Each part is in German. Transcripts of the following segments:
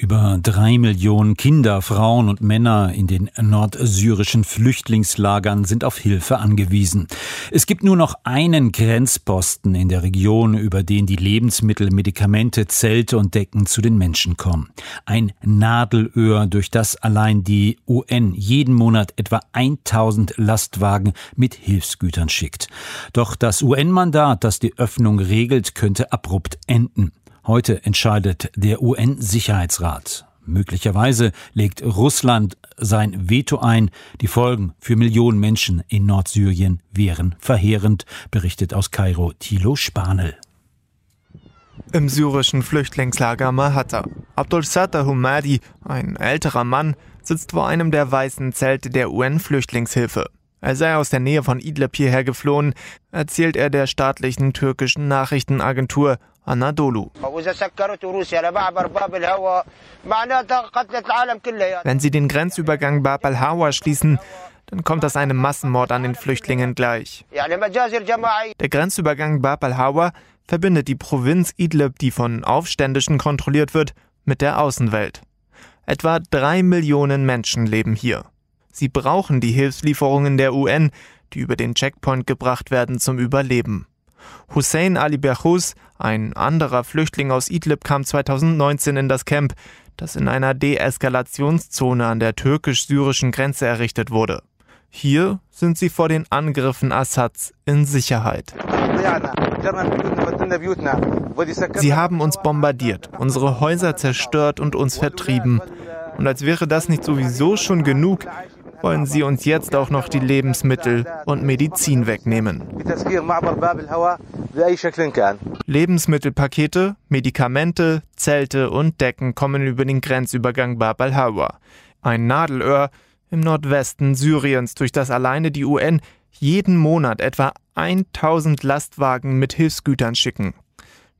Über drei Millionen Kinder, Frauen und Männer in den nordsyrischen Flüchtlingslagern sind auf Hilfe angewiesen. Es gibt nur noch einen Grenzposten in der Region, über den die Lebensmittel, Medikamente, Zelte und Decken zu den Menschen kommen. Ein Nadelöhr, durch das allein die UN jeden Monat etwa 1000 Lastwagen mit Hilfsgütern schickt. Doch das UN-Mandat, das die Öffnung regelt, könnte abrupt enden. Heute entscheidet der UN-Sicherheitsrat. Möglicherweise legt Russland sein Veto ein. Die Folgen für Millionen Menschen in Nordsyrien wären verheerend, berichtet aus Kairo Thilo Spanel. Im syrischen Flüchtlingslager Mahata. Abdul Sattar Humadi, ein älterer Mann, sitzt vor einem der weißen Zelte der UN-Flüchtlingshilfe. Er sei aus der Nähe von Idlib hierher geflohen, erzählt er der staatlichen türkischen Nachrichtenagentur Anadolu. Wenn sie den Grenzübergang Bab al-Hawa schließen, dann kommt das einem Massenmord an den Flüchtlingen gleich. Der Grenzübergang Bab al-Hawa verbindet die Provinz Idlib, die von Aufständischen kontrolliert wird, mit der Außenwelt. Etwa drei Millionen Menschen leben hier. Sie brauchen die Hilfslieferungen der UN, die über den Checkpoint gebracht werden, zum Überleben. Hussein Ali Berhus, ein anderer Flüchtling aus Idlib, kam 2019 in das Camp, das in einer Deeskalationszone an der türkisch-syrischen Grenze errichtet wurde. Hier sind sie vor den Angriffen Assads in Sicherheit. Sie haben uns bombardiert, unsere Häuser zerstört und uns vertrieben. Und als wäre das nicht sowieso schon genug, wollen sie uns jetzt auch noch die Lebensmittel und Medizin wegnehmen. Lebensmittelpakete, Medikamente, Zelte und Decken kommen über den Grenzübergang Bab al-Hawa. Ein Nadelöhr im Nordwesten Syriens, durch das alleine die UN jeden Monat etwa 1000 Lastwagen mit Hilfsgütern schicken.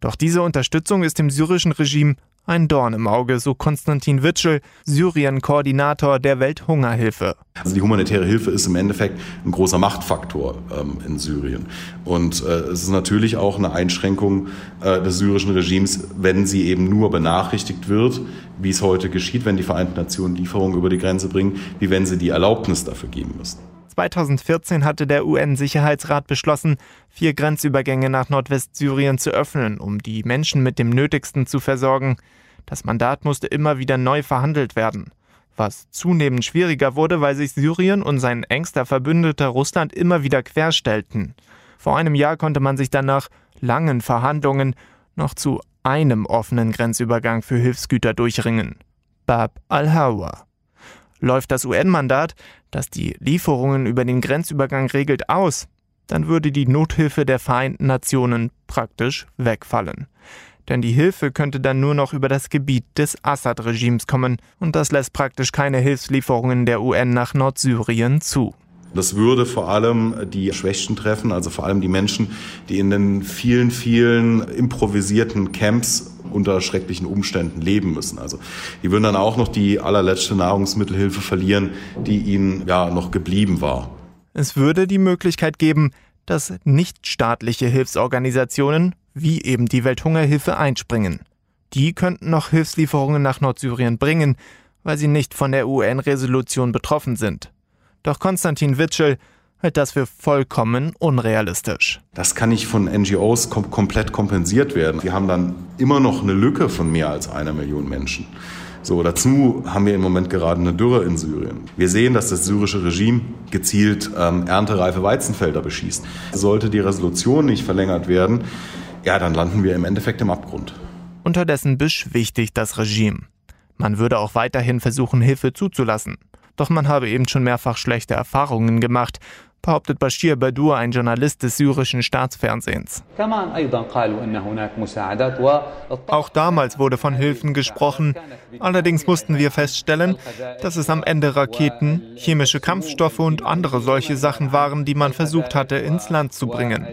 Doch diese Unterstützung ist dem syrischen Regime ein Dorn im Auge, so Konstantin Witschel, Syrien-Koordinator der Welthungerhilfe. Also die humanitäre Hilfe ist im Endeffekt ein großer Machtfaktor ähm, in Syrien. Und äh, es ist natürlich auch eine Einschränkung äh, des syrischen Regimes, wenn sie eben nur benachrichtigt wird, wie es heute geschieht, wenn die Vereinten Nationen Lieferungen über die Grenze bringen, wie wenn sie die Erlaubnis dafür geben müssen. 2014 hatte der UN-Sicherheitsrat beschlossen, vier Grenzübergänge nach Nordwestsyrien zu öffnen, um die Menschen mit dem Nötigsten zu versorgen. Das Mandat musste immer wieder neu verhandelt werden. Was zunehmend schwieriger wurde, weil sich Syrien und sein engster Verbündeter Russland immer wieder querstellten. Vor einem Jahr konnte man sich dann nach langen Verhandlungen noch zu einem offenen Grenzübergang für Hilfsgüter durchringen. Bab al-Hawa. Läuft das UN-Mandat, das die Lieferungen über den Grenzübergang regelt, aus, dann würde die Nothilfe der Vereinten Nationen praktisch wegfallen. Denn die Hilfe könnte dann nur noch über das Gebiet des Assad-Regimes kommen, und das lässt praktisch keine Hilfslieferungen der UN nach Nordsyrien zu. Das würde vor allem die Schwächsten treffen, also vor allem die Menschen, die in den vielen, vielen improvisierten Camps unter schrecklichen Umständen leben müssen. Also die würden dann auch noch die allerletzte Nahrungsmittelhilfe verlieren, die ihnen ja noch geblieben war. Es würde die Möglichkeit geben, dass nichtstaatliche Hilfsorganisationen wie eben die Welthungerhilfe einspringen. Die könnten noch Hilfslieferungen nach Nordsyrien bringen, weil sie nicht von der UN-Resolution betroffen sind. Doch Konstantin Witschel hält das für vollkommen unrealistisch. Das kann nicht von NGOs kom komplett kompensiert werden. Wir haben dann immer noch eine Lücke von mehr als einer Million Menschen. So, dazu haben wir im Moment gerade eine Dürre in Syrien. Wir sehen, dass das syrische Regime gezielt ähm, erntereife Weizenfelder beschießt. Sollte die Resolution nicht verlängert werden, ja, dann landen wir im Endeffekt im Abgrund. Unterdessen beschwichtigt das Regime. Man würde auch weiterhin versuchen, Hilfe zuzulassen. Doch man habe eben schon mehrfach schlechte Erfahrungen gemacht behauptet Bashir Badur, ein Journalist des syrischen Staatsfernsehens. Auch damals wurde von Hilfen gesprochen. Allerdings mussten wir feststellen, dass es am Ende Raketen, chemische Kampfstoffe und andere solche Sachen waren, die man versucht hatte, ins Land zu bringen.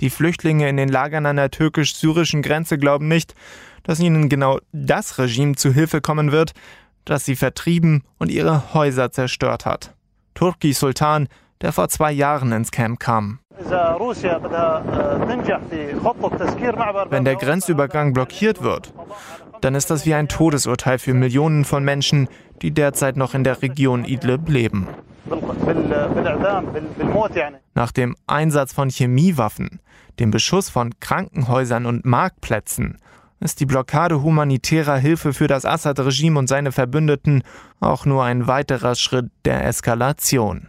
Die Flüchtlinge in den Lagern an der türkisch-syrischen Grenze glauben nicht, dass ihnen genau das Regime zu Hilfe kommen wird, das sie vertrieben und ihre Häuser zerstört hat. Turki Sultan, der vor zwei Jahren ins Camp kam. Wenn der Grenzübergang blockiert wird, dann ist das wie ein Todesurteil für Millionen von Menschen, die derzeit noch in der Region Idlib leben. Nach dem Einsatz von Chemiewaffen, dem Beschuss von Krankenhäusern und Marktplätzen ist die Blockade humanitärer Hilfe für das Assad-Regime und seine Verbündeten auch nur ein weiterer Schritt der Eskalation.